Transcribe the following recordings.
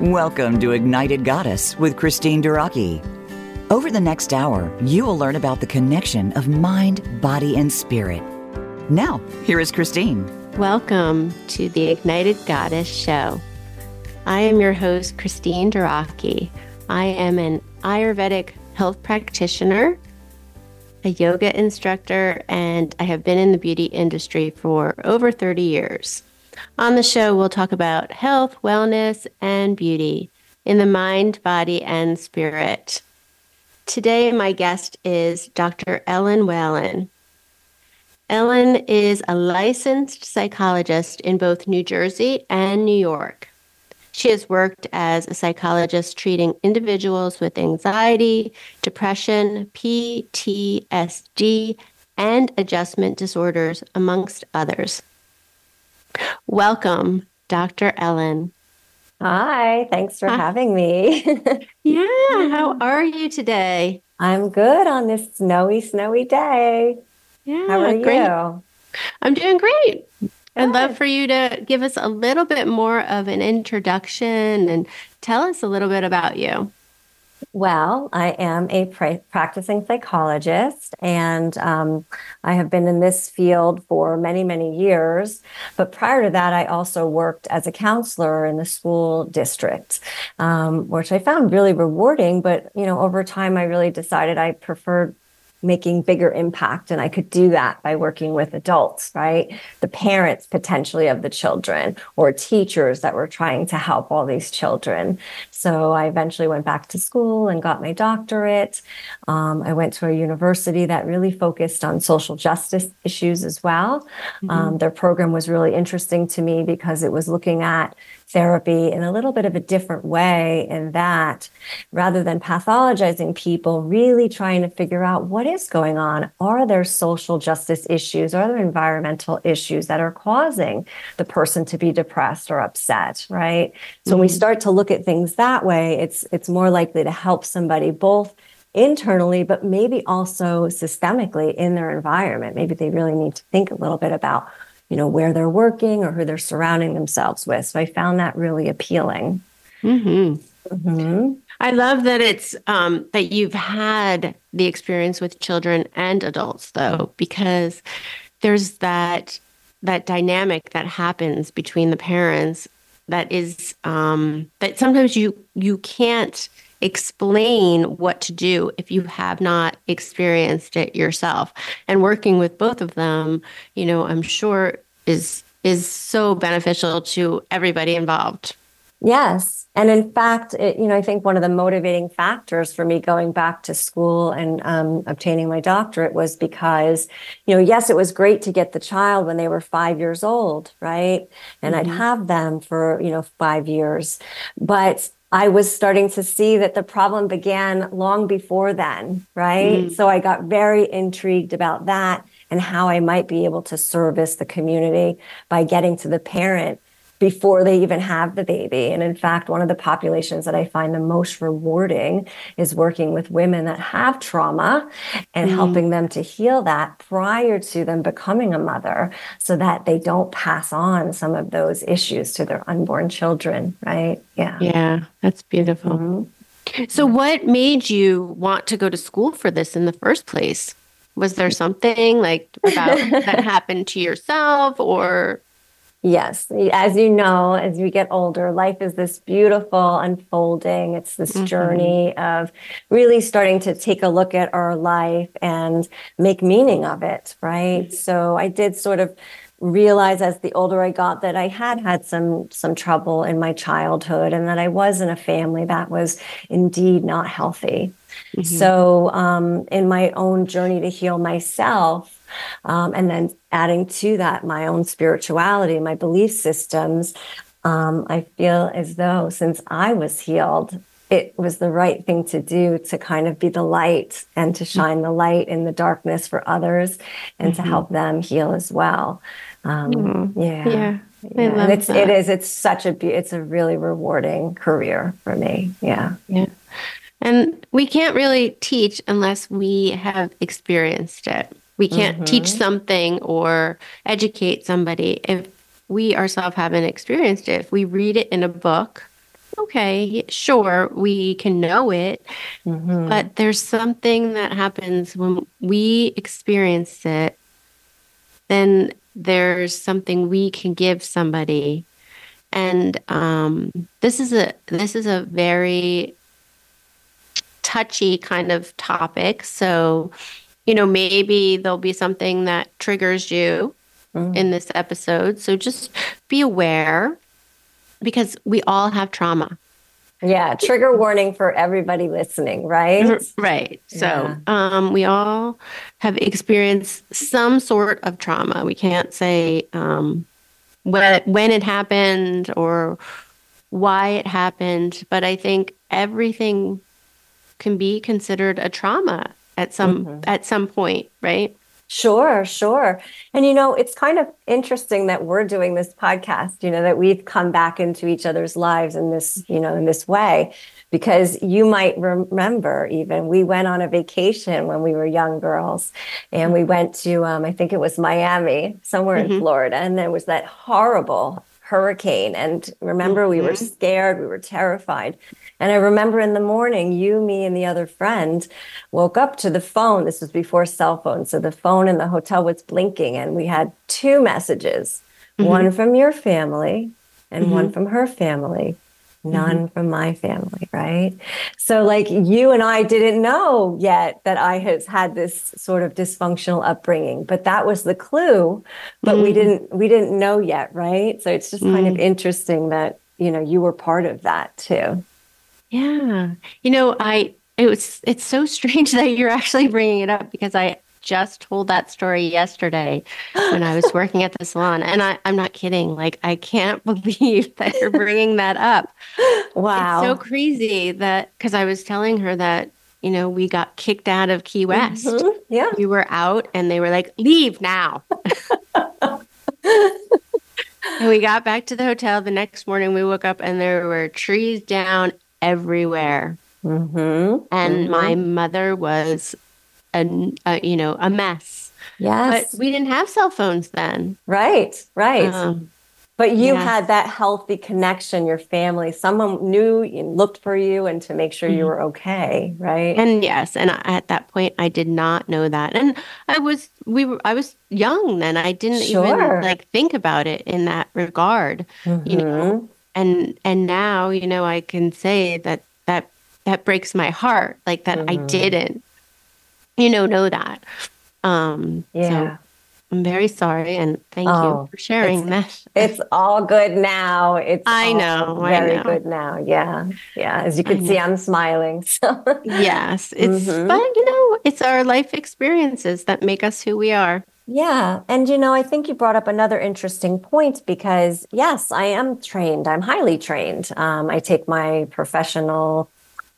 Welcome to Ignited Goddess with Christine Duraki. Over the next hour, you will learn about the connection of mind, body, and spirit. Now, here is Christine. Welcome to the Ignited Goddess Show. I am your host, Christine Duraki. I am an Ayurvedic health practitioner, a yoga instructor, and I have been in the beauty industry for over 30 years. On the show, we'll talk about health, wellness, and beauty in the mind, body, and spirit. Today, my guest is Dr. Ellen Whalen. Ellen is a licensed psychologist in both New Jersey and New York. She has worked as a psychologist treating individuals with anxiety, depression, PTSD, and adjustment disorders, amongst others. Welcome, Dr. Ellen. Hi, thanks for Hi. having me. yeah, how are you today? I'm good on this snowy, snowy day. Yeah, how are great. you? I'm doing great. I'd love for you to give us a little bit more of an introduction and tell us a little bit about you. Well, I am a pra- practicing psychologist and um, I have been in this field for many, many years. But prior to that, I also worked as a counselor in the school district, um, which I found really rewarding. But, you know, over time, I really decided I preferred making bigger impact. And I could do that by working with adults, right? The parents potentially of the children or teachers that were trying to help all these children. So I eventually went back to school and got my doctorate. Um, I went to a university that really focused on social justice issues as well. Mm-hmm. Um, their program was really interesting to me because it was looking at therapy in a little bit of a different way in that rather than pathologizing people, really trying to figure out what is going on. Are there social justice issues? Are there environmental issues that are causing the person to be depressed or upset? Right. So mm-hmm. when we mm-hmm. start to look at things that way, it's it's more likely to help somebody both internally, but maybe also systemically in their environment. Maybe they really need to think a little bit about you know, where they're working or who they're surrounding themselves with. So I found that really appealing. Mm-hmm. Mm-hmm. I love that it's um, that you've had the experience with children and adults, though, because there's that that dynamic that happens between the parents that is um, that sometimes you you can't explain what to do if you have not experienced it yourself. And working with both of them, you know, I'm sure is is so beneficial to everybody involved. Yes. And in fact, it, you know, I think one of the motivating factors for me going back to school and um, obtaining my doctorate was because, you know, yes, it was great to get the child when they were five years old, right? And mm-hmm. I'd have them for, you know, five years. But I was starting to see that the problem began long before then, right? Mm. So I got very intrigued about that and how I might be able to service the community by getting to the parent before they even have the baby. And in fact, one of the populations that I find the most rewarding is working with women that have trauma and mm helping them to heal that prior to them becoming a mother so that they don't pass on some of those issues to their unborn children, right? Yeah. Yeah, that's beautiful. Mm-hmm. So, what made you want to go to school for this in the first place? Was there something like about that happened to yourself or Yes. As you know, as we get older, life is this beautiful unfolding. It's this mm-hmm. journey of really starting to take a look at our life and make meaning of it, right? Mm-hmm. So I did sort of realize as the older I got that I had had some some trouble in my childhood and that I was in a family that was indeed not healthy. Mm-hmm. So um, in my own journey to heal myself, um, and then adding to that my own spirituality, my belief systems, um, I feel as though since I was healed, it was the right thing to do to kind of be the light and to shine the light in the darkness for others and mm-hmm. to help them heal as well. Um, mm-hmm. Yeah. Yeah. Yeah. and it's that. it is it's such a it's a really rewarding career for me. Yeah. Yeah. And we can't really teach unless we have experienced it. We can't mm-hmm. teach something or educate somebody if we ourselves haven't experienced it. If we read it in a book, okay, sure, we can know it, Mhm. but there's something that happens when we experience it, then there's something we can give somebody. And um, this is a this is a very touchy kind of topic. So, you know, maybe there'll be something that triggers you Mhm. in this episode. So just be aware because we all have trauma. Yeah, trigger warning for everybody listening, right? Right. So Yeah. um, we all have experienced some sort of trauma. We can't say um, when, when it happened or why it happened, but I think everything can be considered a trauma at some Mhm. at some point, right? Sure, sure. And you know, it's kind of interesting that we're doing this podcast, you know, that we've come back into each other's lives in this, you know, in this way because you might remember even we went on a vacation when we were young girls and we went to um, I think it was Miami, somewhere in Mhm. Florida, and there was that horrible hurricane and remember we were Mhm. scared, we were terrified. And I remember in the morning, you, me, and the other friend woke up to the phone. This was before cell phones. So the phone in the hotel was blinking, and we had two messages Mhm. one from your family and one Mhm. from her family, none from my family, right? So, like, you and I didn't know yet that I had had this sort of dysfunctional upbringing, but that was the clue. But we Mm. didn't, we didn't know yet, right? So it's just kind of Mm. interesting that, you know, you were part of that too. Yeah. You know, I it was it's so strange that you're actually bringing it up because I just told that story yesterday when I was working at the salon and I I'm not kidding. Like I can't believe that you're bringing that up. Wow. It's so crazy that cuz I was telling her that you know, we got kicked out of Key West. Mhm. Yeah. We were out and they were like, "Leave now." and we got back to the hotel the next morning we woke up and there were trees down everywhere Mm-hmm. and my mother was a, a you know a mess yes. but we didn't have cell phones then right. Right. Um, But you Yeah. had that healthy connection, your family, someone knew and looked for you and to make sure you Mhm. were okay, right? and yes and at that point i did not know that and i was we were i was young then i didn't Sure. even like think about it in that regard you know Mhm. And and now you know i can say that that that breaks my heart like that i Mhm. didn't you know know that um Yeah. so i'm very sorry and thank Oh, you for sharing that It's all good now. It's I all know, I very know. good now. Yeah. Yeah. As you I can see, I'm smiling. So yes it's Mhm. but you know it's our life experiences that make us who we are Yeah. And, you know, I think you brought up another interesting point because, yes, I am trained. I'm highly trained. Um, I take my professional,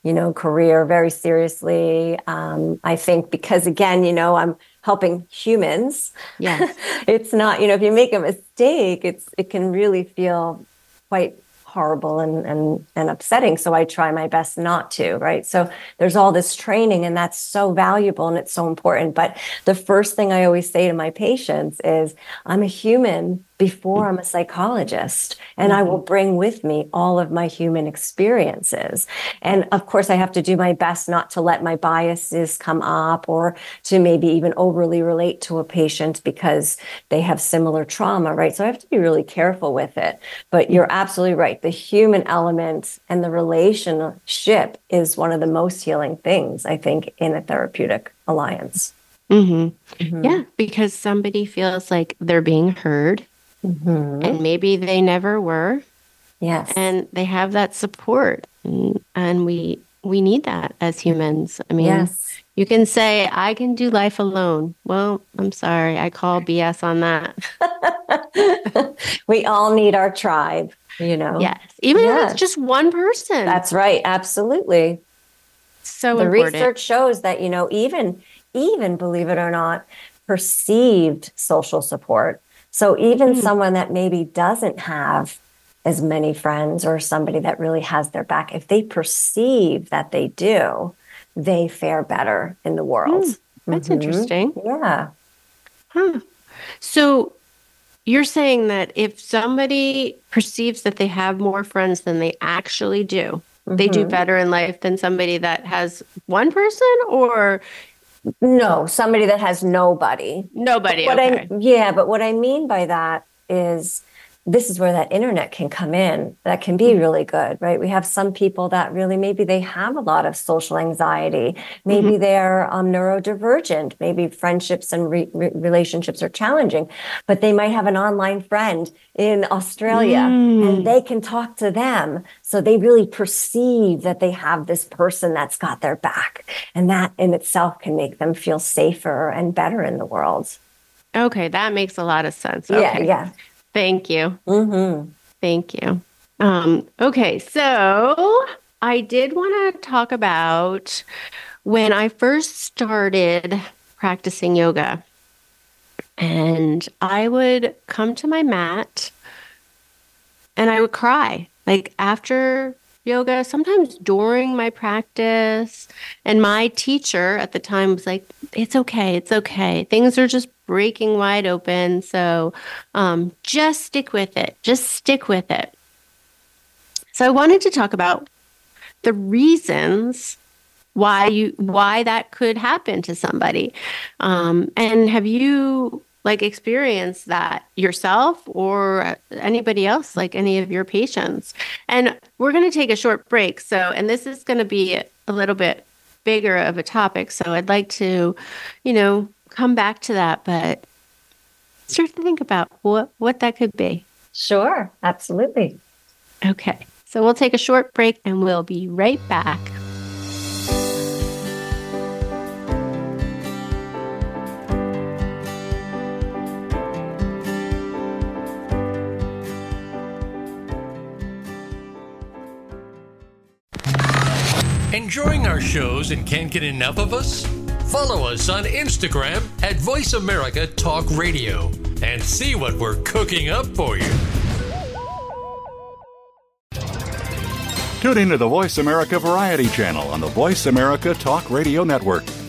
you know, career very seriously. Um, I think because, again, you know, I'm helping humans. yes it's not, you know, if you make a mistake, it's, it can really feel quite horrible and, and, and upsetting. So I try my best not to, right? So there's all this training and that's so valuable and it's so important. But the first thing I always say to my patients is I'm a human before I'm a psychologist and I will bring with me all of my human experiences. And of course, I have to do my best not to let my biases come up or to maybe even overly relate to a patient because they have similar trauma, right? So I have to be really careful with it. But you're absolutely right. The human element and the relationship is one of the most healing things, I think, in a therapeutic alliance. hmm Mhm. yeah because somebody feels like they're being heard Mhm. and maybe they never were Yes. and they have that support and, and we we need that as humans i mean yes. you can say i can do life alone well i'm sorry i call bs on that we all need our tribe, you know? yes even if it's just one person That's right. Absolutely. so the important research shows that, you know, even, even believe it or not, perceived social support. So even Mm. someone that maybe doesn't have as many friends or somebody that really has their back, if they perceive that they do, they fare better in the world. that's Mhm. interesting Yeah. huh. so you're saying that if somebody perceives that they have more friends than they actually do, mm-hmm. they do mm-hmm. better in life than somebody that has one person or no, somebody that has nobody. Nobody. What okay. I yeah, but what I mean by that is this is where that internet can come in that can be mm-hmm. really good right we have some people that really maybe they have a lot of social anxiety maybe mm-hmm. they're um, neurodivergent maybe friendships and re- re- relationships are challenging but they might have an online friend in australia mm. and they can talk to them so they really perceive that they have this person that's got their back and that in itself can make them feel safer and better in the world Okay, that makes a lot of sense. Okay. Yeah, yeah. Thank you. Mm-hmm. Thank you. Um, okay, so I did want to talk about when I first started practicing yoga. And I would come to my mat and I would cry. Like after yoga, sometimes during my practice. And my teacher at the time was like, It's okay, it's okay. Things are just breaking wide open. So um, just stick with it. Just stick with it. So I wanted to talk about the reasons why you why that could happen to somebody. Um, and have you like experienced that yourself or anybody else, like any of your patients? And we're going to take a short break. So, and this is going to be a little bit bigger of a topic. So I'd like to, you know, come back to that, but start to think about what, what that could be. Sure, absolutely. Okay, so we'll take a short break and we'll be right back. Enjoying our shows and can't get enough of us? Follow us on Instagram at Voice America Talk Radio and see what we're cooking up for you. Tune to the Voice America Variety channel on the Voice America Talk Radio Network.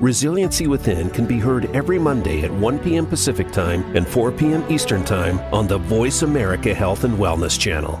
Resiliency Within can be heard every Monday at 1 p.m. Pacific Time and 4 p.m. Eastern Time on the Voice America Health and Wellness Channel.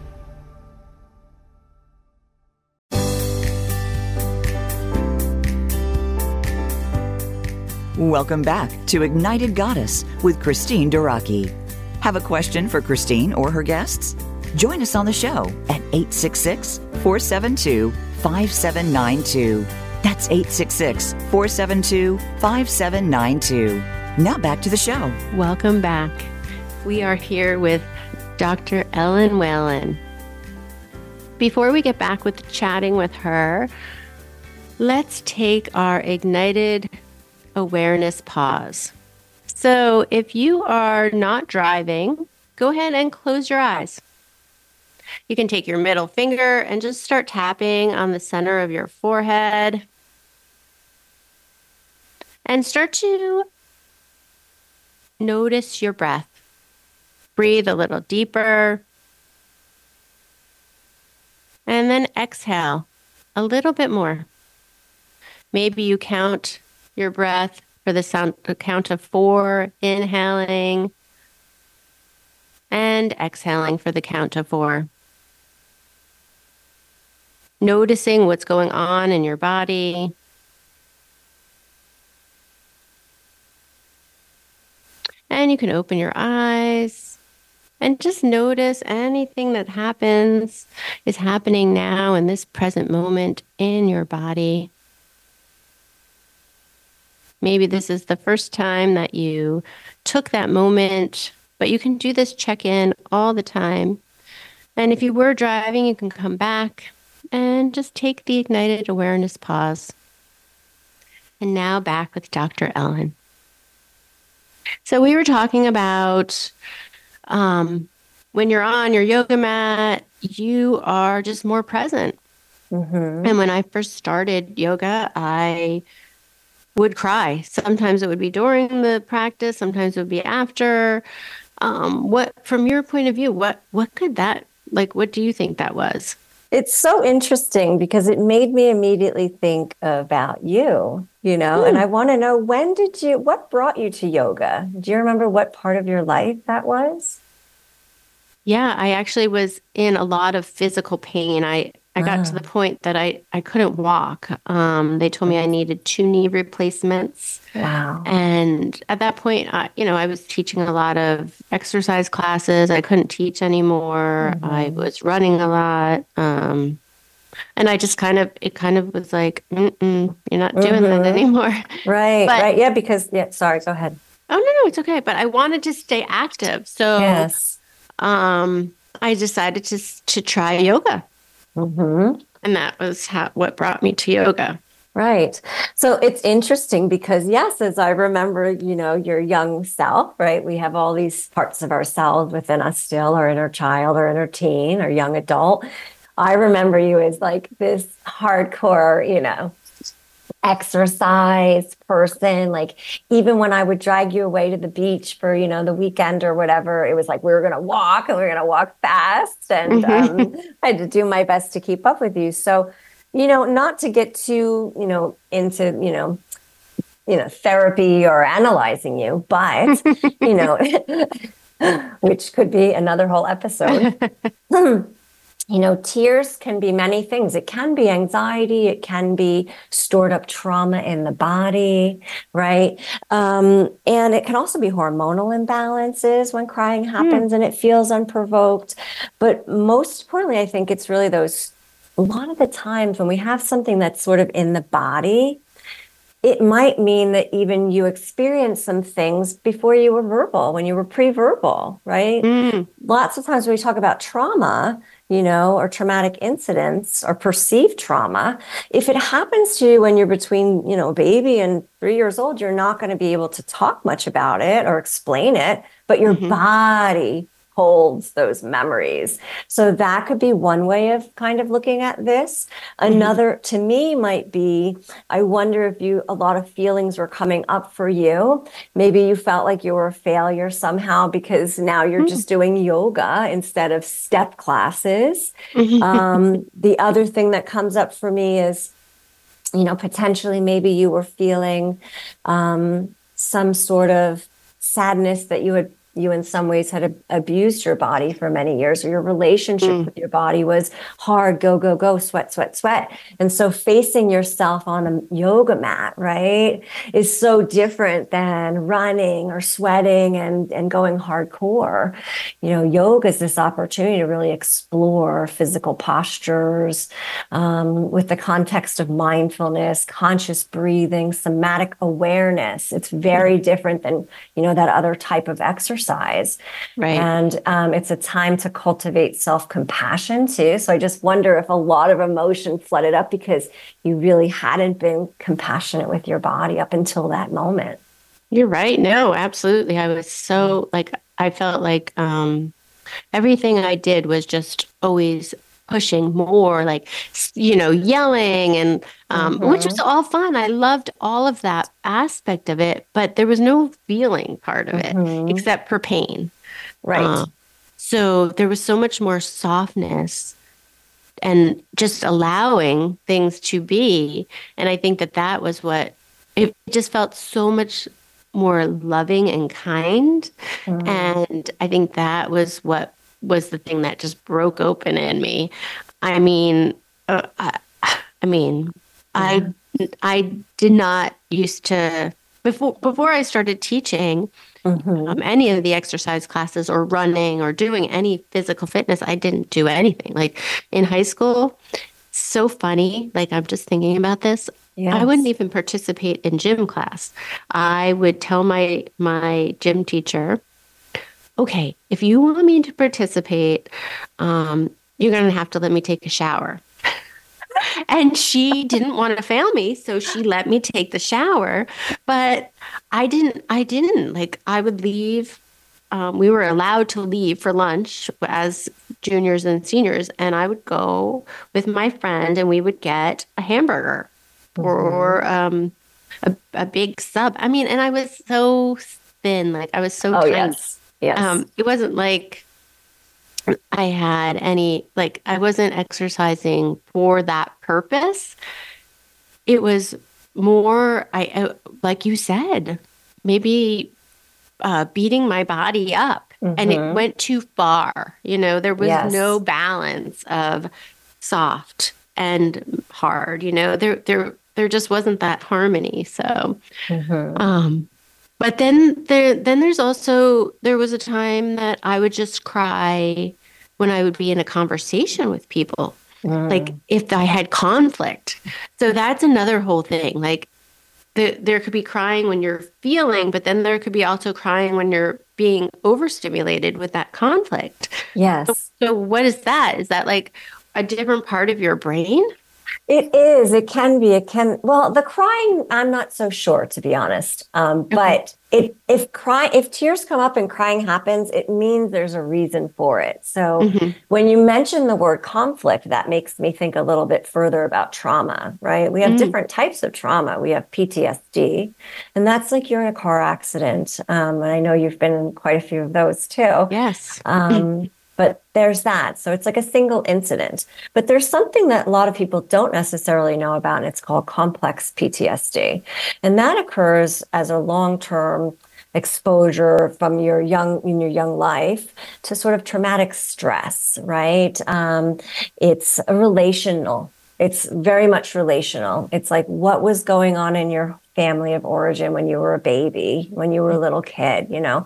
Welcome back to Ignited Goddess with Christine Duraki. Have a question for Christine or her guests? Join us on the show at 866 472 5792. That's 866 472 5792. Now back to the show. Welcome back. We are here with Dr. Ellen Whalen. Before we get back with chatting with her, let's take our ignited awareness pause. So if you are not driving, go ahead and close your eyes. You can take your middle finger and just start tapping on the center of your forehead. And start to notice your breath. Breathe a little deeper. And then exhale a little bit more. Maybe you count your breath for the sound the count of four, inhaling, and exhaling for the count of four. Noticing what's going on in your body. And you can open your eyes and just notice anything that happens is happening now in this present moment in your body. Maybe this is the first time that you took that moment, but you can do this check in all the time. And if you were driving, you can come back and just take the ignited awareness pause. And now back with Dr. Ellen. So we were talking about um, when you're on your yoga mat, you are just more present. Mm-hmm. And when I first started yoga, I would cry. Sometimes it would be during the practice, sometimes it would be after. Um, what, from your point of view, what what could that like? What do you think that was? It's so interesting because it made me immediately think about you, you know, mm. and hmm. I want to know when did you, what brought you to yoga? Do you remember what part of your life that was? Yeah, I actually was in a lot of physical pain. I I got to the point that I, I couldn't walk. Um, they told me I needed two knee replacements. Wow. And at that point, I, you know, I was teaching a lot of exercise classes. I couldn't teach anymore. Mm-hmm. I was running a lot. Um, and I just kind of, it kind of was like, you're not doing mm-hmm. that anymore. Right. But, right. Yeah. Because, yeah, sorry, go ahead. Oh, no, no, it's okay. But I wanted to stay active. So, yes. um, I decided to, to try yoga. Mm-hmm. And that was how, what brought me to yoga. Right. So it's interesting because, yes, as I remember, you know, your young self, right? We have all these parts of ourselves within us still, our inner child, or inner teen, or young adult. I remember you as like this hardcore, you know, exercise person. Like even when I would drag you away to the beach for, you know, the weekend or whatever, it was like we were going to walk and we were going to walk fast. And mm-hmm. um, I had to do my best to keep up with you. So, you know, not to get too, you know, into, you know, you know, therapy or analyzing you, but, you know, which could be another whole episode. you know, tears can be many things. It can be anxiety, it can be stored up trauma in the body, right? Um, and it can also be hormonal imbalances when crying hmm. happens mm. and it feels unprovoked. But most importantly, I think it's really those a lot of the times when we have something that's sort of in the body, it might mean that even you experienced some things before you were verbal, when you were pre verbal, right? Mm. Lots of times when we talk about trauma, you know, or traumatic incidents or perceived trauma, if it happens to you when you're between, you know, a baby and three years old, you're not going to be able to talk much about it or explain it, but your mm-hmm. body holds those memories. So that could be one way of kind of looking at this. Mm-hmm. Another to me might be I wonder if you a lot of feelings were coming up for you. Maybe you felt like you were a failure somehow because now you're mm-hmm. just doing yoga instead of step classes. Mm-hmm. Um, the other thing that comes up for me is you know potentially maybe you were feeling um, some sort of sadness that you had you in some ways had abused your body for many years or your relationship mm. with your body was hard go go go sweat sweat sweat and so facing yourself on a yoga mat right is so different than running or sweating and and going hardcore you know yoga is this opportunity to really explore physical postures um, with the context of mindfulness conscious breathing somatic awareness it's very mm. different than you know that other type of exercise exercise. Right. And um, it's a time to cultivate self compassion too. So I just wonder if a lot of emotion flooded up because you really hadn't been compassionate with your body up until that moment. You're right. No, absolutely. I was so like, I felt like um, everything I did was just always pushing more, like, you know, yelling and, um, mm-hmm. which was all fun. I loved all of that aspect of it, but there was no feeling part of mm-hmm. it except for pain. Right. Uh, so there was so much more softness and just allowing things to be. And I think that that was what it just felt so much more loving and kind. Mm. And I think that was what was the thing that just broke open in me. I mean, uh, I, I, mean, I I did not used to before before I started teaching mm-hmm. um, any of the exercise classes or running or doing any physical fitness. I didn't do anything. Like in high school, so funny. Like I'm just thinking about this. Yes. I wouldn't even participate in gym class. I would tell my my gym teacher, "Okay, if you want me to participate, um, you're going to have to let me take a shower." and she didn't want to fail me, so she let me take the shower. But I didn't. I didn't like. I would leave um, we were allowed to leave for lunch as juniors and seniors, and I would go with my friend and we would get a hamburger mm-hmm. or um, a, a, big sub. I mean, and I was so thin, like I was so oh, tiny. Yes. Yes. Um, it wasn't like I had any, like, I wasn't exercising for that purpose. It was more, I, uh, like you said, maybe uh, beating my body up mm-hmm. and it mm-hmm. went too far. You know, there was yes. no balance of soft and hard, you know, there, there, there just wasn't that harmony. So, mm-hmm. um, but then there, then there's also, there was a time that I would just cry when I would be in a conversation with people. Mm. Like if I had conflict. So that's another whole thing. Like the, there could be crying when you're feeling, but then there could be also crying when you're being overstimulated with that conflict. Yes. So, so what is that? Is that like a different part of your brain? It is. It can be. It can. Well, the crying, I'm not so sure, to be honest. Um, okay. But it, if cry, if tears come up and crying happens, it means there's a reason for it. So mm-hmm. when you mention the word conflict, that makes me think a little bit further about trauma. Right? We have mm. different types of trauma. We have PTSD, and that's like you're in a car accident. Um, and I know you've been in quite a few of those too. Yes. Um, but there's that. So it's like a single incident. But there's something that a lot of people don't necessarily know about, and it's called complex PTSD. And that occurs as a long term exposure from your young in your young life to sort of traumatic stress right um, it's a relational it's very much relational it's like what was going on in your family of origin when you were a baby when you were a little kid you know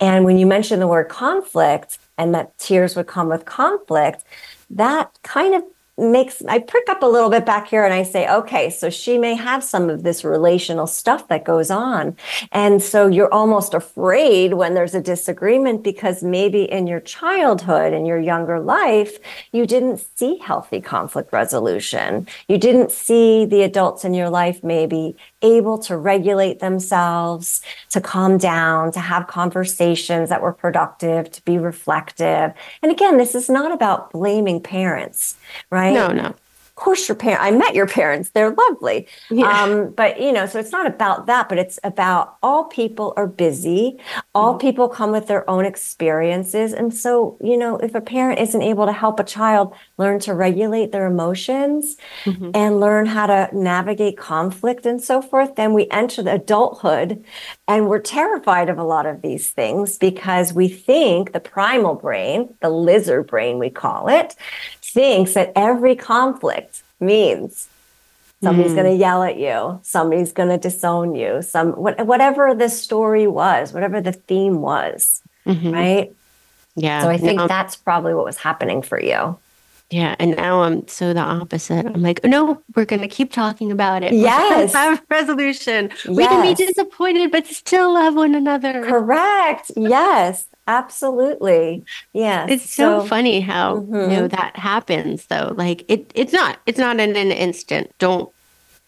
and when you mention the word conflict and that tears would come with conflict, that kind of makes I prick up a little bit back here and I say, okay, so she may have some of this relational stuff that goes on. And so you're almost afraid when there's a disagreement because maybe in your childhood, in your younger life, you didn't see healthy conflict resolution. You didn't see the adults in your life maybe able to regulate themselves, to calm down, to have conversations that were productive, to be reflective. And again, this is not about blaming parents, right? No, no course your parents i met your parents they're lovely yeah. um, but you know so it's not about that but it's about all people are busy all mm-hmm. people come with their own experiences and so you know if a parent isn't able to help a child learn to regulate their emotions mm-hmm. and learn how to navigate conflict and so forth then we enter the adulthood and we're terrified of a lot of these things because we think the primal brain the lizard brain we call it thinks that every conflict means somebody's mm. going to yell at you somebody's going to disown you some whatever the story was whatever the theme was mm-hmm. right yeah so i think no. that's probably what was happening for you yeah and now i'm so the opposite i'm like no we're going to keep talking about it yes have resolution yes. we can be disappointed but still love one another correct yes Absolutely. Yeah. It's so, so funny how mm-hmm. you know that happens though. Like it it's not it's not in an instant. Don't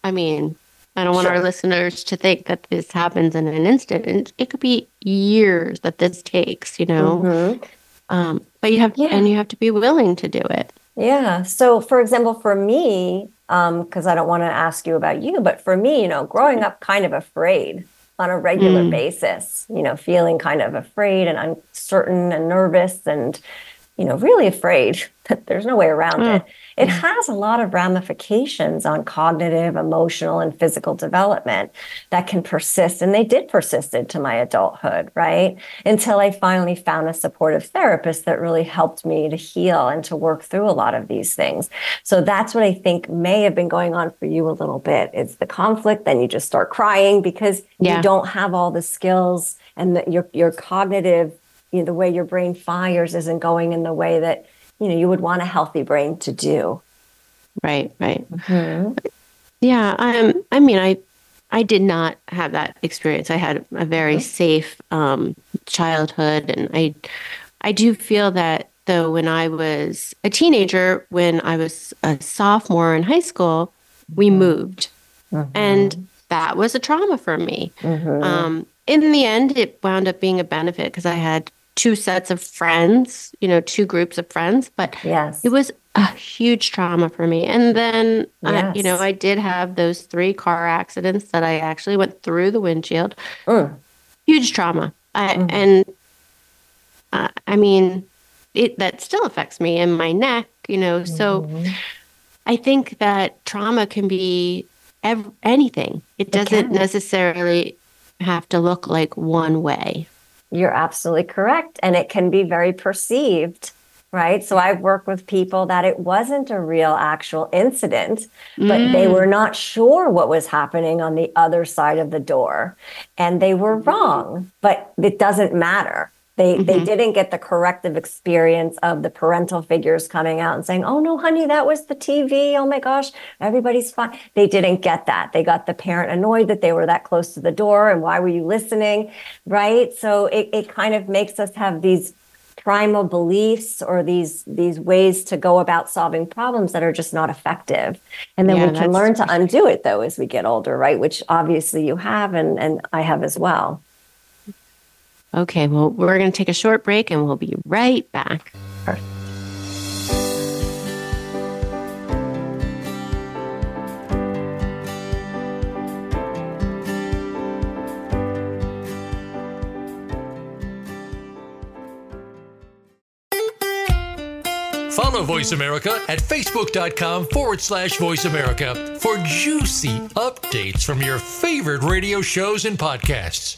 I mean, I don't want sure. our listeners to think that this happens in an instant. And it could be years that this takes, you know. Mm-hmm. Um, but you have yeah. and you have to be willing to do it. Yeah. So for example, for me, because um, I don't want to ask you about you, but for me, you know, growing up kind of afraid on a regular mm. basis, you know, feeling kind of afraid and uncertain and nervous and you know, really afraid that there's no way around Mm. it. It has a lot of ramifications on cognitive, emotional, and physical development that can persist. And they did persist into my adulthood, right? Until I finally found a supportive therapist that really helped me to heal and to work through a lot of these things. So that's what I think may have been going on for you a little bit. It's the conflict, then you just start crying because Yeah. you don't have all the skills and the, your your cognitive, you know, the way your brain fires isn't going in the way that you know you would want a healthy brain to do. Right, right. Yeah, um, I mean, I, I did not have that experience. I had a very safe um, childhood, and I, I do feel that though when I was a teenager, when I was a sophomore in high school, we moved, and that was a trauma for me. Um, in the end, it wound up being a benefit because I had two sets of friends, you know, two groups of friends, but Yes. it was a huge trauma for me. And then, I, you know, I did have those three car accidents that I actually went through the windshield. Mm. Huge trauma. I, And uh, I mean, it that still affects me in my neck, you know. So I think that trauma can be ev- anything. It doesn't can. necessarily have to look like one way. You're absolutely correct. And it can be very perceived, right? So I've worked with people that it wasn't a real actual incident, but they were mm. not sure what was happening on the other side of the door. And they were mm-hmm. wrong, but it doesn't matter. They, they mm-hmm. didn't get the corrective experience of the parental figures coming out and saying, Oh no, honey, that was the TV. Oh my gosh, everybody's fine. They didn't get that. They got the parent annoyed that they were that close to the door and why were you listening? Right. So it, it kind of makes us have these primal beliefs or these these ways to go about solving problems that are just not effective. And then Yeah, we can learn to undo it though as we get older, right? Which obviously you have and, and I have as well. Okay, well, we're going to take a short break and we'll be right back. Follow Voice America at facebook.com forward slash voice America for juicy updates from your favorite radio shows and podcasts.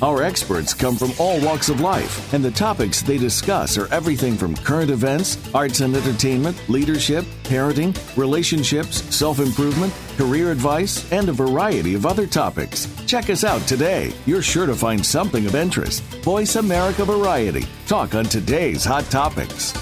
Our experts come from all walks of life, and the topics they discuss are everything from current events, arts and entertainment, leadership, parenting, relationships, self improvement, career advice, and a variety of other topics. Check us out today. You're sure to find something of interest. Voice America Variety. Talk on today's hot topics.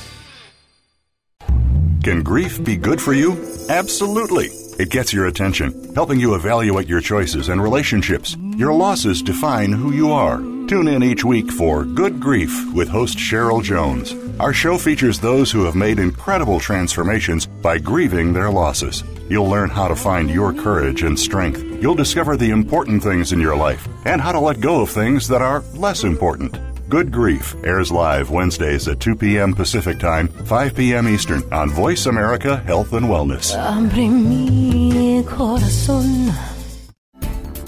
Can grief be good for you? Absolutely. It gets your attention, helping you evaluate your choices and relationships. Your losses define who you are. Tune in each week for Good Grief with host Cheryl Jones. Our show features those who have made incredible transformations by grieving their losses. You'll learn how to find your courage and strength. You'll discover the important things in your life and how to let go of things that are less important. Good Grief airs live Wednesdays at 2 p.m. Pacific Time, 5 p.m. Eastern on Voice America Health and Wellness.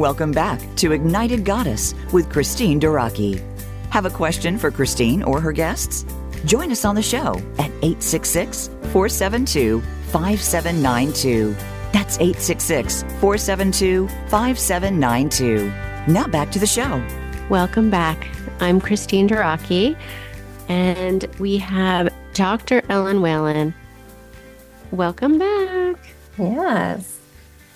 Welcome back to Ignited Goddess with Christine Duraki. Have a question for Christine or her guests? Join us on the show at 866 472 5792. That's 866 472 5792. Now back to the show. Welcome back. I'm Christine Duraki, and we have Dr. Ellen Whalen. Welcome back. Yes.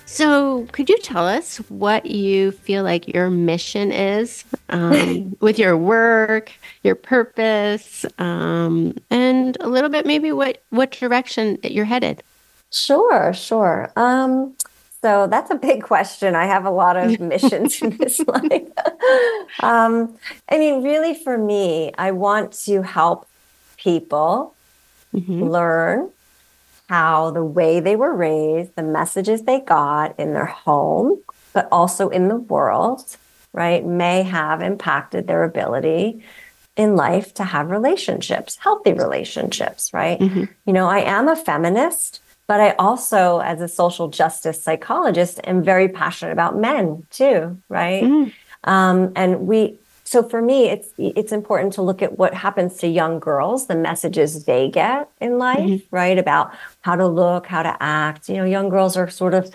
So, could you tell us what you feel like your mission is um, with your work, your purpose, um, and a little bit maybe what what direction you're headed? Sure, sure. Um, so that's a big question. I have a lot of missions in this life. um, I mean, really, for me, I want to help people mm-hmm. learn how the way they were raised, the messages they got in their home, but also in the world, right, may have impacted their ability in life to have relationships, healthy relationships, right? Mm-hmm. You know, I am a feminist, but I also, as a social justice psychologist, am very passionate about men too, right? Mm-hmm. Um, and we, so for me, it's it's important to look at what happens to young girls, the messages they get in life, mm-hmm. right? About how to look, how to act. You know, young girls are sort of,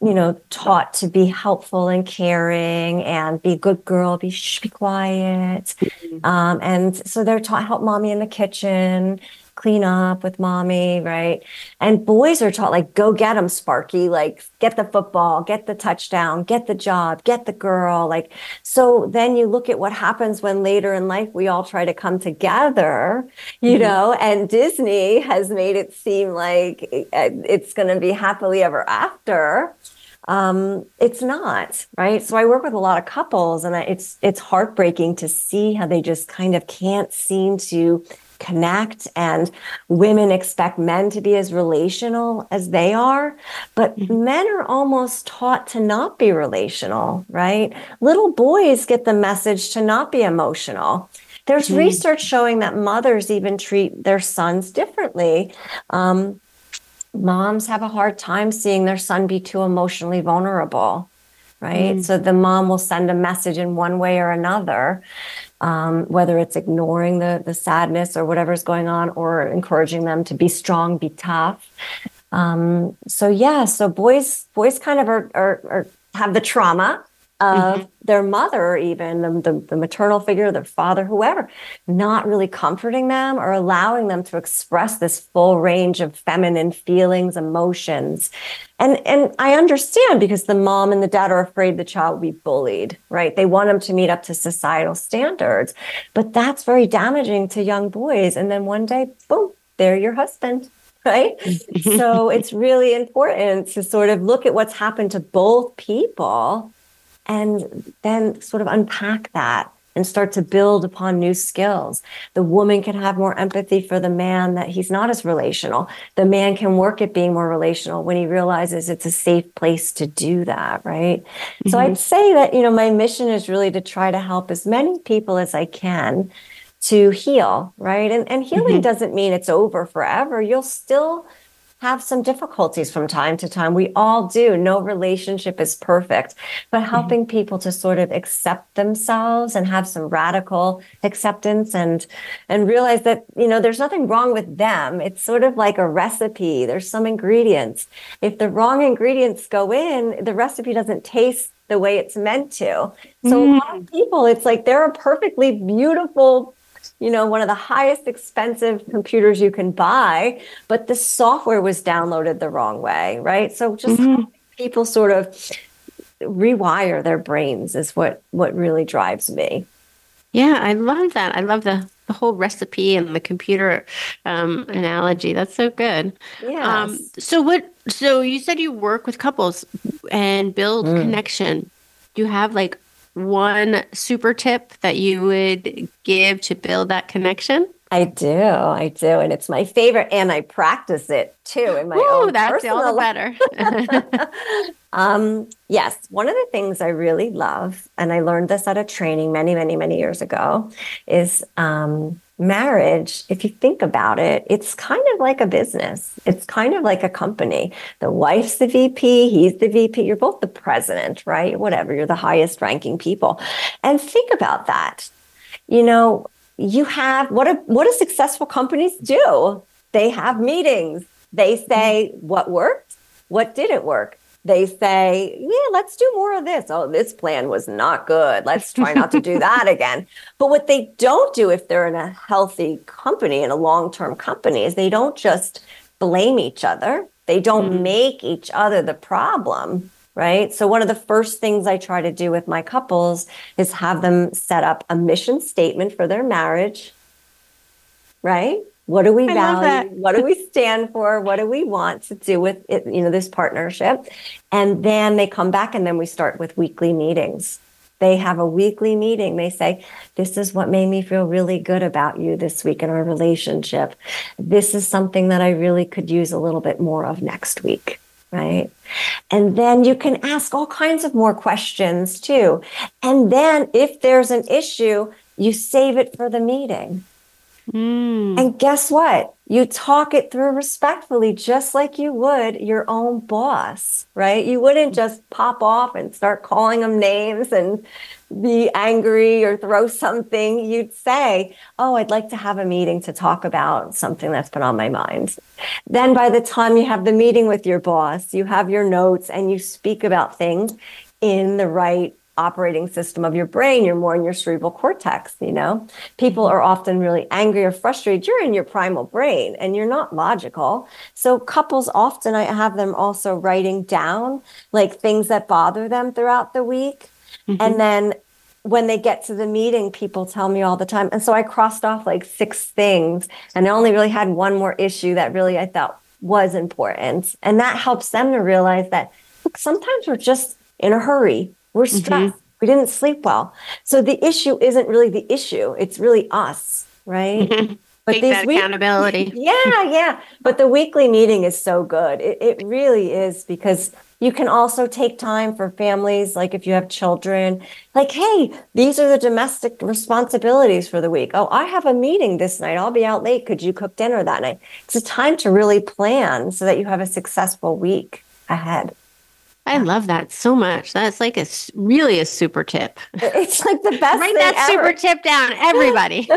you know, taught to be helpful and caring and be a good girl, be shh, be quiet, mm-hmm. um, and so they're taught help mommy in the kitchen clean up with mommy, right? And boys are taught like, go get them, Sparky, like get the football, get the touchdown, get the job, get the girl. Like, so then you look at what happens when later in life we all try to come together, you mm-hmm. know, and Disney has made it seem like it's going to be happily ever after um, it's not right so i work with a lot of couples and it's it's heartbreaking to see how they just kind of can't seem to connect and women expect men to be as relational as they are but mm-hmm. men are almost taught to not be relational right little boys get the message to not be emotional there's mm-hmm. research showing that mothers even treat their sons differently um, moms have a hard time seeing their son be too emotionally vulnerable right mm. so the mom will send a message in one way or another um, whether it's ignoring the the sadness or whatever's going on, or encouraging them to be strong, be tough. Um, so yeah, so boys boys kind of are, are, are have the trauma of mm-hmm. their mother, even the, the, the, maternal figure, their father, whoever, not really comforting them or allowing them to express this full range of feminine feelings, emotions. And, and I understand because the mom and the dad are afraid the child will be bullied, right? They want them to meet up to societal standards. But that's very damaging to young boys. And then one day, boom, they're your husband right? so it's really important to sort of look at what's happened to both people and then sort of unpack that and start to build upon new skills. The woman can have more empathy for the man that he's not as relational. The man can work at being more relational when he realizes it's a safe place to do that, right? Mm-hmm. So I'd say that, you know, my mission is really to try to help as many people as I can to heal, right? And and healing mm-hmm. doesn't mean it's over forever. You'll still have some difficulties from time to time. We all do. No relationship is perfect, but mm-hmm. helping mm-hmm. people to sort of accept themselves and have some radical acceptance and and realize that, you know, there's nothing wrong with them. It's sort of like a recipe. There's some ingredients. If the wrong ingredients go in, the recipe doesn't taste the way it's meant to. So mm. a lot of mm. people, it's like they're a perfectly beautiful you know, one of the highest expensive computers you can buy, but the software was downloaded the wrong way, right? So just mm-hmm. people sort of rewire their brains is what what really drives me. Yeah, I love that. I love the the whole recipe and the computer um, analogy. That's so good. Yeah. Um, so what? So you said you work with couples and build mm. connection. Do you have like one super tip that you would give to build that connection? I do, I do, and it's my favorite, and I practice it too in my own that's personal all the better. um, yes, one of the things I really love, and I learned this at a training many, many, many years ago, is um, marriage, if you think about it, it's kind of like a business. It's kind of like a company. The wife's the VP, he's the VP, you're both the president, right? Whatever, you're the highest ranking people. And think about that. You know, you have what a, what do successful companies do? They have meetings. They say what worked, what didn't work they say, yeah, let's do more of this. Oh, this plan was not good. Let's try not to do that again. But what they don't do if they're in a healthy company, in a long term company, is they don't just blame each other. They don't hmm. make each other the problem, right? So, one of the first things I try to do with my couples is have them set up a mission statement for their marriage, right? What do we I value? What do we stand for? What do we want to do with it, you know, this partnership? And then they come back and then we start with weekly meetings. They have a weekly meeting. They say, This is what made me feel really good about you this week in our relationship. This is something that I really could use a little bit more of next week. Right. And then you can ask all kinds of more questions too. And then if there's an issue, you save it for the meeting. Mm. And guess what? You talk it through respectfully, just like you would your own boss, right? You wouldn't just pop off and start calling them names and be angry or throw something. You'd say, Oh, I'd like to have a meeting to talk about something that's been on my mind. Then by the time you have the meeting with your boss, you have your notes and you speak about things in the right operating system of your brain. You're more in your cerebral cortex, you know? People are often really angry or frustrated. You're in your primal brain and you're not logical. So couples often I have them also writing down like things that bother them throughout the week. Mm-hmm. And then when they get to the meeting, people tell me all the time. And so I crossed off like six things and I only really had one more issue that really I thought was important. And that helps them to realize that look, sometimes we're just in a hurry. We're mm-hmm. stressed. We didn't sleep well. So the issue isn't really the issue. It's really us, right? Mm-hmm. But Take that week- accountability. yeah, yeah. But the weekly meeting is so good. It, it really is because you can also take time for families, like if you have children, like, hey, these are the domestic responsibilities for the week. Oh, I have a meeting this night. I'll be out late. Could you cook dinner that night? It's a time to really plan so that you have a successful week ahead. I love that so much. That's like a really a super tip. It's like the best Write that ever. super tip down, everybody.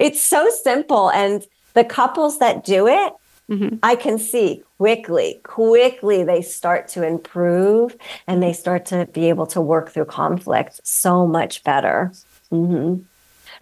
it's so simple. And the couples that do it, Mhm. I can see quickly, quickly they start to improve and they start to be able to work through conflict so much better. hmm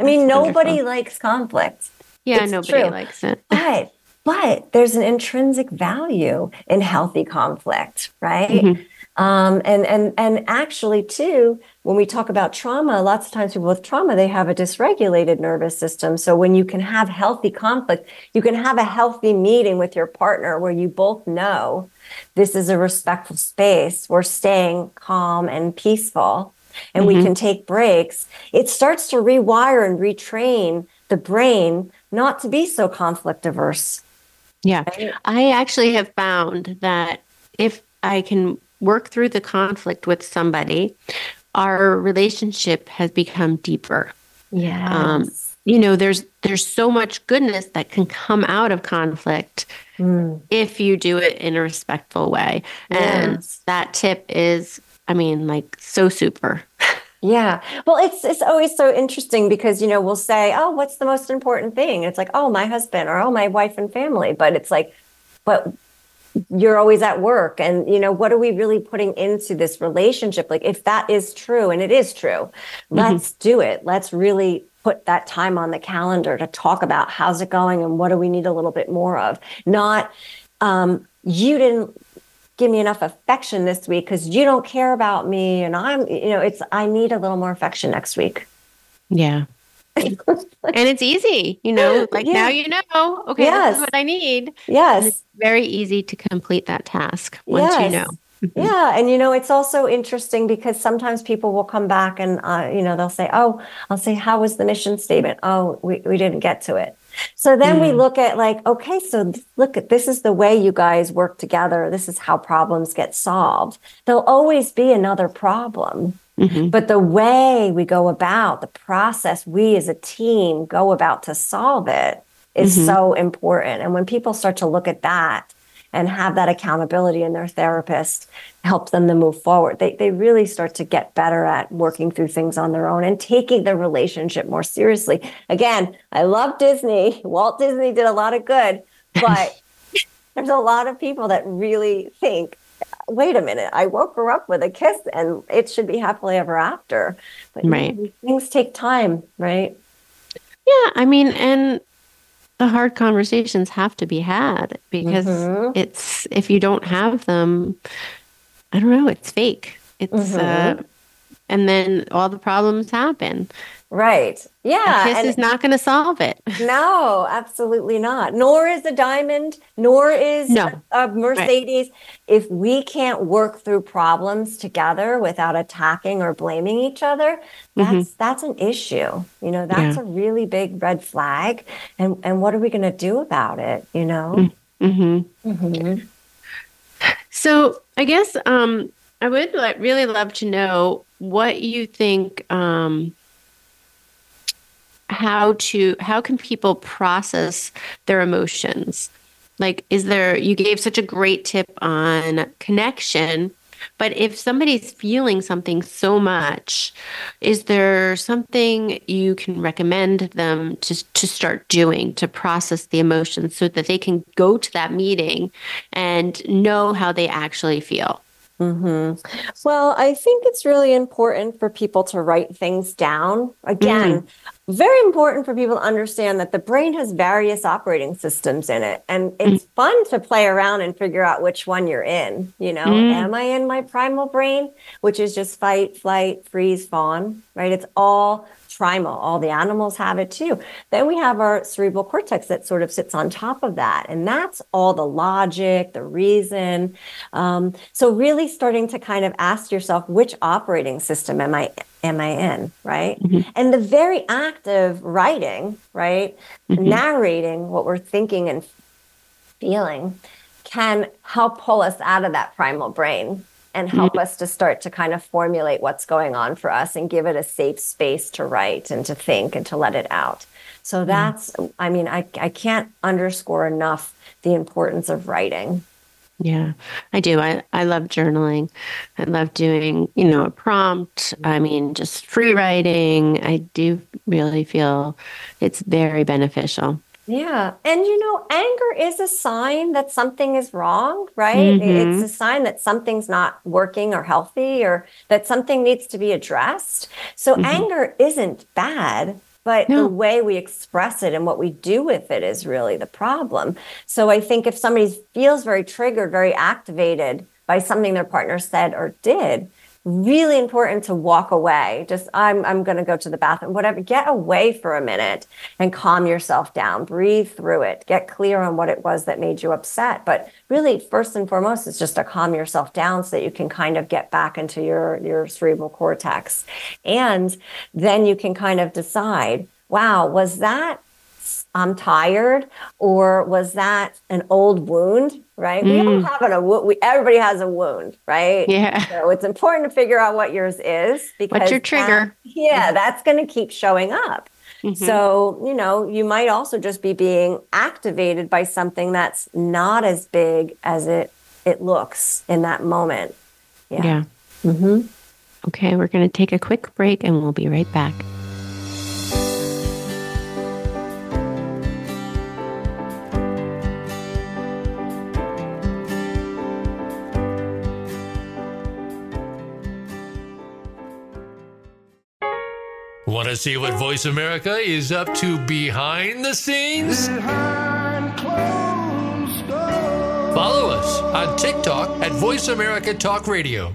I mean, That's nobody wonderful. likes conflict, Yeah, It's nobody true. likes it. but but there's an intrinsic value in healthy conflict, right? Mhm. Um, and and and actually, too, when we talk about trauma, lots of times people with trauma they have a dysregulated nervous system. So when you can have healthy conflict, you can have a healthy meeting with your partner where you both know this is a respectful space. We're staying calm and peaceful, and we can take breaks. It starts to rewire and retrain the brain not to be so conflict averse. Yeah. I actually have found that if I can work through the conflict with somebody, our relationship has become deeper. Yeah. Um, you know, there's there's so much goodness that can come out of conflict if you do it in a respectful way. And that tip is, I mean, like so super. Yeah. Well, it's it's always so interesting because you know we'll say, "Oh, what's the most important thing?" It's like, "Oh, my husband," or "Oh, my wife and family." But it's like, but you're always at work, and you know what are we really putting into this relationship? Like, if that is true, and it is true, let's do it. Let's really put that time on the calendar to talk about how's it going and what do we need a little bit more of. Not, um, you didn't give me enough affection this week because you don't care about me and i'm you know it's i need a little more affection next week Yeah. and it's easy, you know, like Yeah. now you know, okay, this Yes. is what I need. And yes it's very easy to complete that task once you know. yeah and you know it's also interesting because sometimes people will come back and uh, you know they'll say oh i'll say how was the mission statement oh we, we didn't get to it so then we hmm. look at like okay so look at this is the way you guys work together. This is how problems get solved. There'll always be another problem mm-hmm. But the way we go about the process, we as a team go about to solve it is mm-hmm. so important. And when people start to look at that and have that accountability in their therapist, help them to move forward, they, they really start to get better at working through things on their own and taking the relationship more seriously. Again, I love Disney. Walt Disney did a lot of good, but there's a lot of people that really think wait a minute, I woke her up with a kiss and it should be happily ever after. But Right. these things take time, right? Yeah, I mean, and the hard conversations have to be had because mm-hmm. it's if you don't have them, I don't know, it's fake. It's mm-hmm. uh, and then all the problems happen. Right. Yeah. A kiss and is not going to solve it. No, absolutely not. Nor is a diamond, nor is no. a, a Mercedes. Right. If we can't work through problems together without attacking or blaming each other, that's mm-hmm. that's an issue. You know, that's yeah. a really big red flag. And and what are we going to do about it? You know. Mm-hmm. Mm-hmm. So I guess um, I would like, really love to know what you think. Um, how to how can people process their emotions? Like is there you gave such a great tip on connection but if somebody's feeling something so much is there something you can recommend them to, to start doing to process the emotions so that they can go to that meeting and know how they actually feel Mm-hmm. Well, I think it's really important for people to write things down. Again, mm-hmm. very important for people to understand that the brain has various operating systems in it. And it's mm-hmm. fun to play around and figure out which one you're in. You know, mm. am I in my primal brain, which is just fight, flight, freeze, fawn, right? It's all primal. All the animals have it too. Then we have our cerebral cortex that sort of sits on top of that. And that's all the logic, the reason. Um, so really starting to kind of ask yourself, which operating system am I am I in, right? Mm-hmm. And the very act of writing, right, mm-hmm. narrating what we're thinking and feeling can help pull us out of that primal brain and help mm-hmm. us to start to kind of formulate what's going on for us and give it a safe space to write and to think and to let it out. So mm-hmm. that's, I mean, I, I can't underscore enough the importance of writing. Yeah, I do. I, I love journaling. I love doing, you know, a prompt. I mm-hmm. mean, just free writing. I do really feel it's very beneficial. Yeah. And you know, anger is a sign that something is wrong, right? Mm-hmm. It's a sign that something's not working or healthy or that something needs to be addressed. So mm-hmm. anger isn't bad, but no. the way we express it and what we do with it is really the problem. So I think if somebody feels very triggered, very activated by something their partner said or did, really important to walk away. Just I'm I'm going to go to the bathroom, whatever. Get away for a minute and calm yourself down. Breathe through it. Get clear on what it was that made you upset. But really, first and foremost, it's just to calm yourself down so that you can kind of get back into your your cerebral cortex, and then you can kind of decide. Wow, was that I'm tired, or was that an old wound? Right? Mm. We all have an, a we everybody has a wound, right? Yeah. So it's important to figure out what yours is because what's your trigger? That, yeah, that's going to keep showing up. Mm-hmm. So, you know, you might also just be being activated by something that's not as big as it it looks in that moment. Yeah. yeah. Mm-hmm. Okay, we're going to take a quick break and we'll be right back. Want to see what Voice America is up to behind the scenes? Behind Follow us on TikTok at Voice America Talk Radio.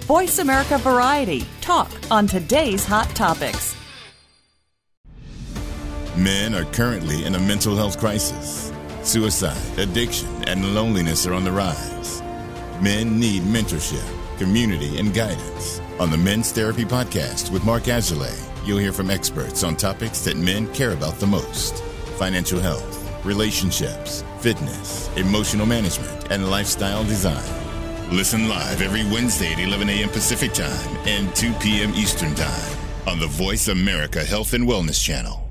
Voice America Variety. Talk on today's hot topics. Men are currently in a mental health crisis. Suicide, addiction, and loneliness are on the rise. Men need mentorship, community, and guidance. On the Men's Therapy Podcast with Mark Azulay, you'll hear from experts on topics that men care about the most financial health, relationships, fitness, emotional management, and lifestyle design. Listen live every Wednesday at 11 a.m. Pacific Time and 2 p.m. Eastern Time on the Voice America Health and Wellness Channel.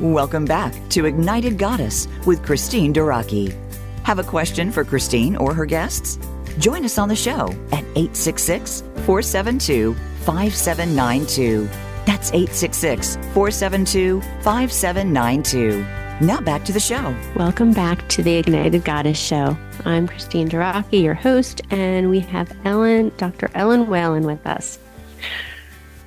Welcome back to Ignited Goddess with Christine Duraki. Have a question for Christine or her guests? Join us on the show at 866 472 5792. That's 866 472 5792. Now back to the show. Welcome back to the Ignited Goddess Show. I'm Christine Duraki, your host, and we have Ellen, Dr. Ellen Whalen with us.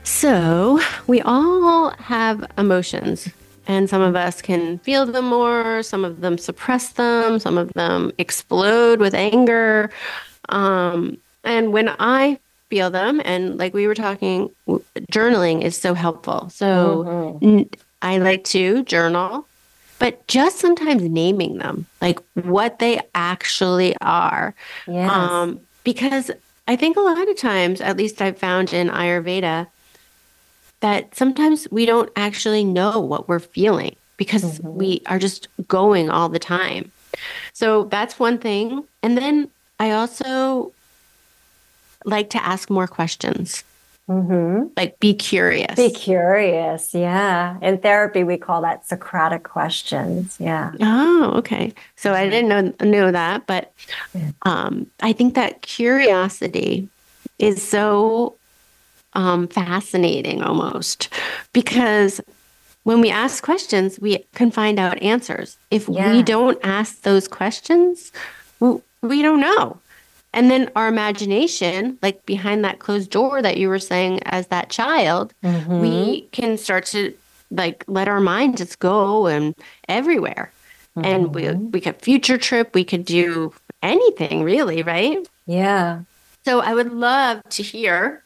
So, we all have emotions and some of us can feel them more, some of them suppress them, some of them explode with anger. Um, and when I feel them, and like we were talking, journaling is so helpful. So mm-hmm. I like to journal, but just sometimes naming them, like what they actually are. Yes. Um, because I think a lot of times, at least I've found in Ayurveda, that sometimes we don't actually know what we're feeling because mm-hmm. we are just going all the time. So that's one thing. And then I also like to ask more questions. Mm-hmm. Like, be curious. Be curious. Yeah. In therapy, we call that Socratic questions. Yeah. Oh, okay. So I didn't know, know that, but um, I think that curiosity is so um, fascinating almost because when we ask questions, we can find out answers. If yeah. we don't ask those questions, we don't know. And then our imagination, like behind that closed door that you were saying as that child, mm-hmm. we can start to like let our mind just go and everywhere. Mm-hmm. And we we could future trip, we could do anything really, right? Yeah. So I would love to hear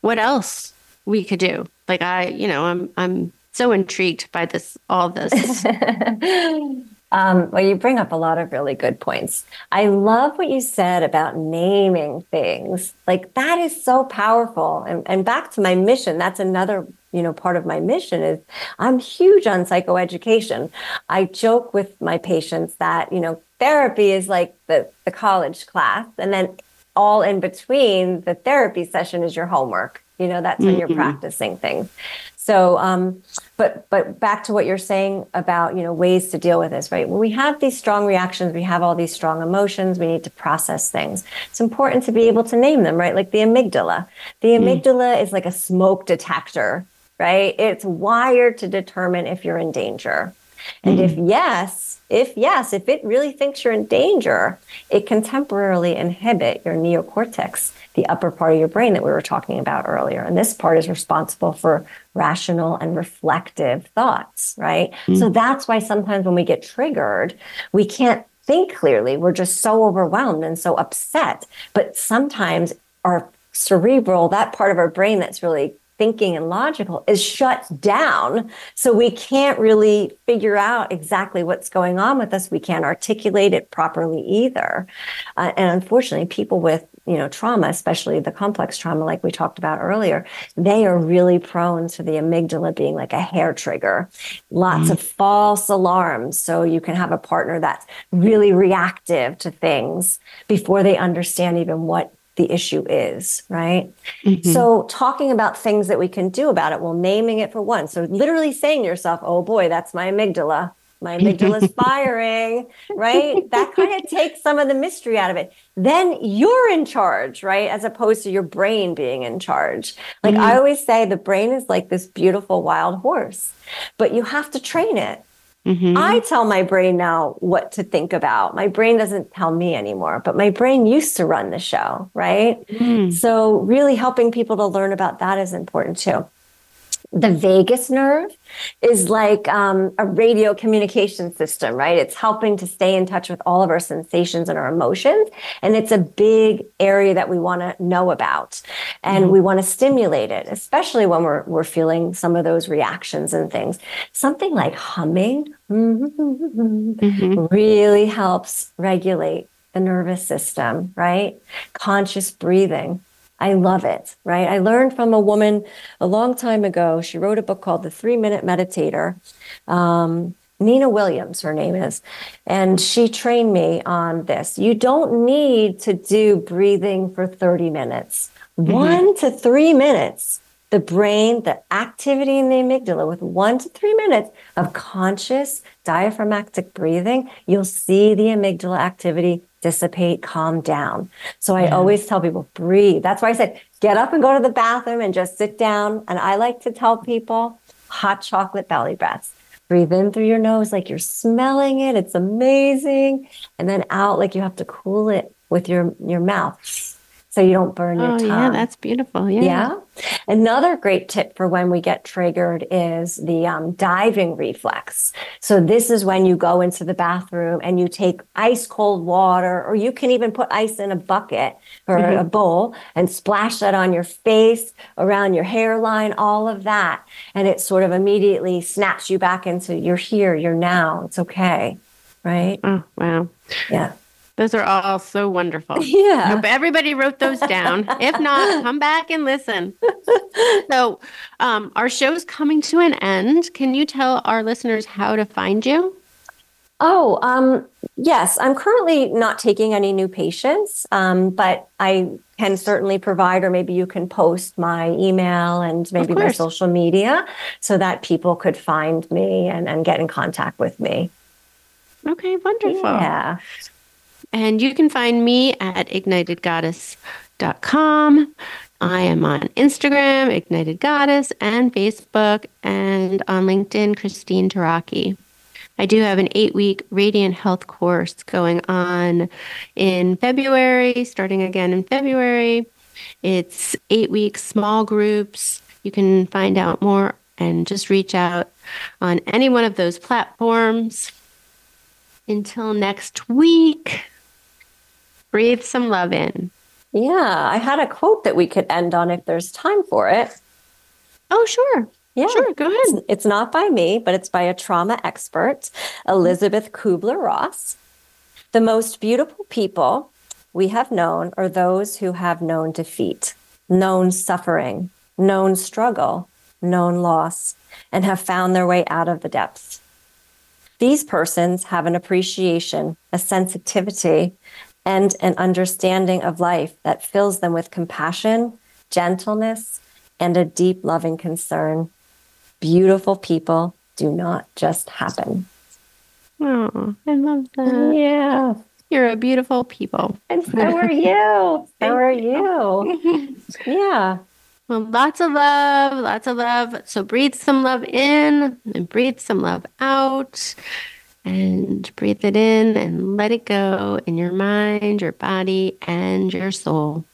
what else we could do. Like I, you know, I'm I'm so intrigued by this all this. um, well, you bring up a lot of really good points. I love what you said about naming things. Like that is so powerful. And, and back to my mission, that's another you know part of my mission is i'm huge on psychoeducation i joke with my patients that you know therapy is like the the college class and then all in between the therapy session is your homework. You know, that's when mm-hmm. you're practicing things. So, um, but but back to what you're saying about you know ways to deal with this, right? When we have these strong reactions, we have all these strong emotions. We need to process things. It's important to be able to name them, right? Like the amygdala. The mm. amygdala mm. is like a smoke detector, right? It's wired to determine if you're in danger. And mm. if yes, if yes, if it really thinks you're in danger, it can temporarily inhibit your neocortex, the upper part of your brain that we were talking about earlier. And this part is responsible for rational and reflective thoughts, right? Mm. So that's why sometimes when we get triggered, we can't think clearly. We're just so overwhelmed and so upset. But sometimes our cerebral, that part of our brain that's really thinking and logical is shut down. So we can't really figure out exactly what's going on with us. We can't articulate it properly either. Uh, and unfortunately, people with you know trauma especially the complex trauma like we talked about earlier they are really prone to the amygdala being like a hair trigger lots mm-hmm. of false alarms so you can have a partner that's really reactive to things before they understand even what the issue is, right? Mm-hmm. So, talking about things that we can do about it, well, naming it for one. So, literally saying to yourself, oh boy, that's my amygdala. My amygdala is firing, right? That kind of takes some of the mystery out of it. Then you're in charge, right? As opposed to your brain being in charge. Like mm-hmm. I always say, the brain is like this beautiful wild horse, but you have to train it Mm-hmm. I tell my brain now what to think about. My brain doesn't tell me anymore, but my brain used to run the show, right? Mm. So, really helping people to learn about that is important too. The vagus nerve is like um, a radio communication system, right? It's helping to stay in touch with all of our sensations and our emotions. And it's a big area that we want to know about. And mm-hmm. we want to stimulate it, especially when we're, we're feeling some of those reactions and things. Something like humming mm-hmm. really helps regulate the nervous system, right? Conscious breathing I love it, right? I learned from a woman a long time ago. She wrote a book called The Three Minute Meditator. Um, Nina Williams, her name is. And she trained me on this. You don't need to do breathing for 30 minutes, mm-hmm. one to three minutes. The brain, the activity in the amygdala with one to three minutes of conscious diaphragmatic breathing, you'll see the amygdala activity dissipate, calm down. So I yeah. always tell people, breathe. That's why I said, get up and go to the bathroom and just sit down. And I like to tell people hot chocolate belly breaths. Breathe in through your nose like you're smelling it. It's amazing. And then out like you have to cool it with your, your mouth so you don't burn your oh, tongue. Yeah, that's beautiful. Yeah. Yeah. Another great tip for when we get triggered is the um, diving reflex. So this is when you go into the bathroom and you take ice cold water, or you can even put ice in a bucket or mm-hmm. a bowl and splash that on your face, around your hairline, all of that. And it sort of immediately snaps you back into you're here, you're now, it's okay. Right? Oh, wow. Yeah. Those are all so wonderful. Yeah. Hope everybody wrote those down. if not, come back and listen. So, um, our show's coming to an end. Can you tell our listeners how to find you? Oh, um, yes. I'm currently not taking any new patients, um, but I can certainly provide, or maybe you can post my email and maybe my social media so that people could find me and, and get in contact with me. Okay, wonderful. Yeah. And you can find me at ignitedgoddess.com. I am on Instagram, Ignited Goddess, and Facebook, and on LinkedIn, Christine Duraki. I do have an eight week radiant health course going on in February, starting again in February. It's eight weeks, small groups. You can find out more and just reach out on any one of those platforms. Until next week, breathe some love in. Yeah, I had a quote that we could end on if there's time for it. Oh, sure. Yeah, sure. Go ahead. It's, it's not by me, but it's by a trauma expert, Elizabeth Kubler Ross. The most beautiful people we have known are those who have known defeat, known suffering, known struggle, known loss, and have found their way out of the depths. These persons have an appreciation, a sensitivity, and an understanding of life that fills them with compassion, gentleness, and a deep loving concern. Beautiful people do not just happen. Oh, I love that. Yeah. You're a beautiful people. And so are you. so are you. yeah. Well, lots of love, lots of love. So breathe some love in and breathe some love out and breathe it in and let it go in your mind, your body, and your soul.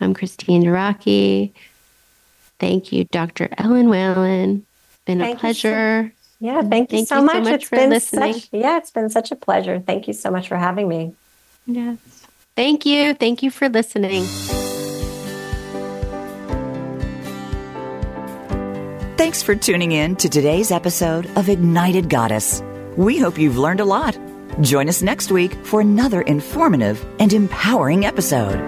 I'm Christine Duraki. Thank you, Dr. Ellen Whalen. Been thank a pleasure. So, yeah, thank you, thank so, you much. so much. It's been listening. Such, yeah, it's been such a pleasure. Thank you so much for having me. Yes. Thank you. Thank you for listening. Thanks for tuning in to today's episode of Ignited Goddess. We hope you've learned a lot. Join us next week for another informative and empowering episode.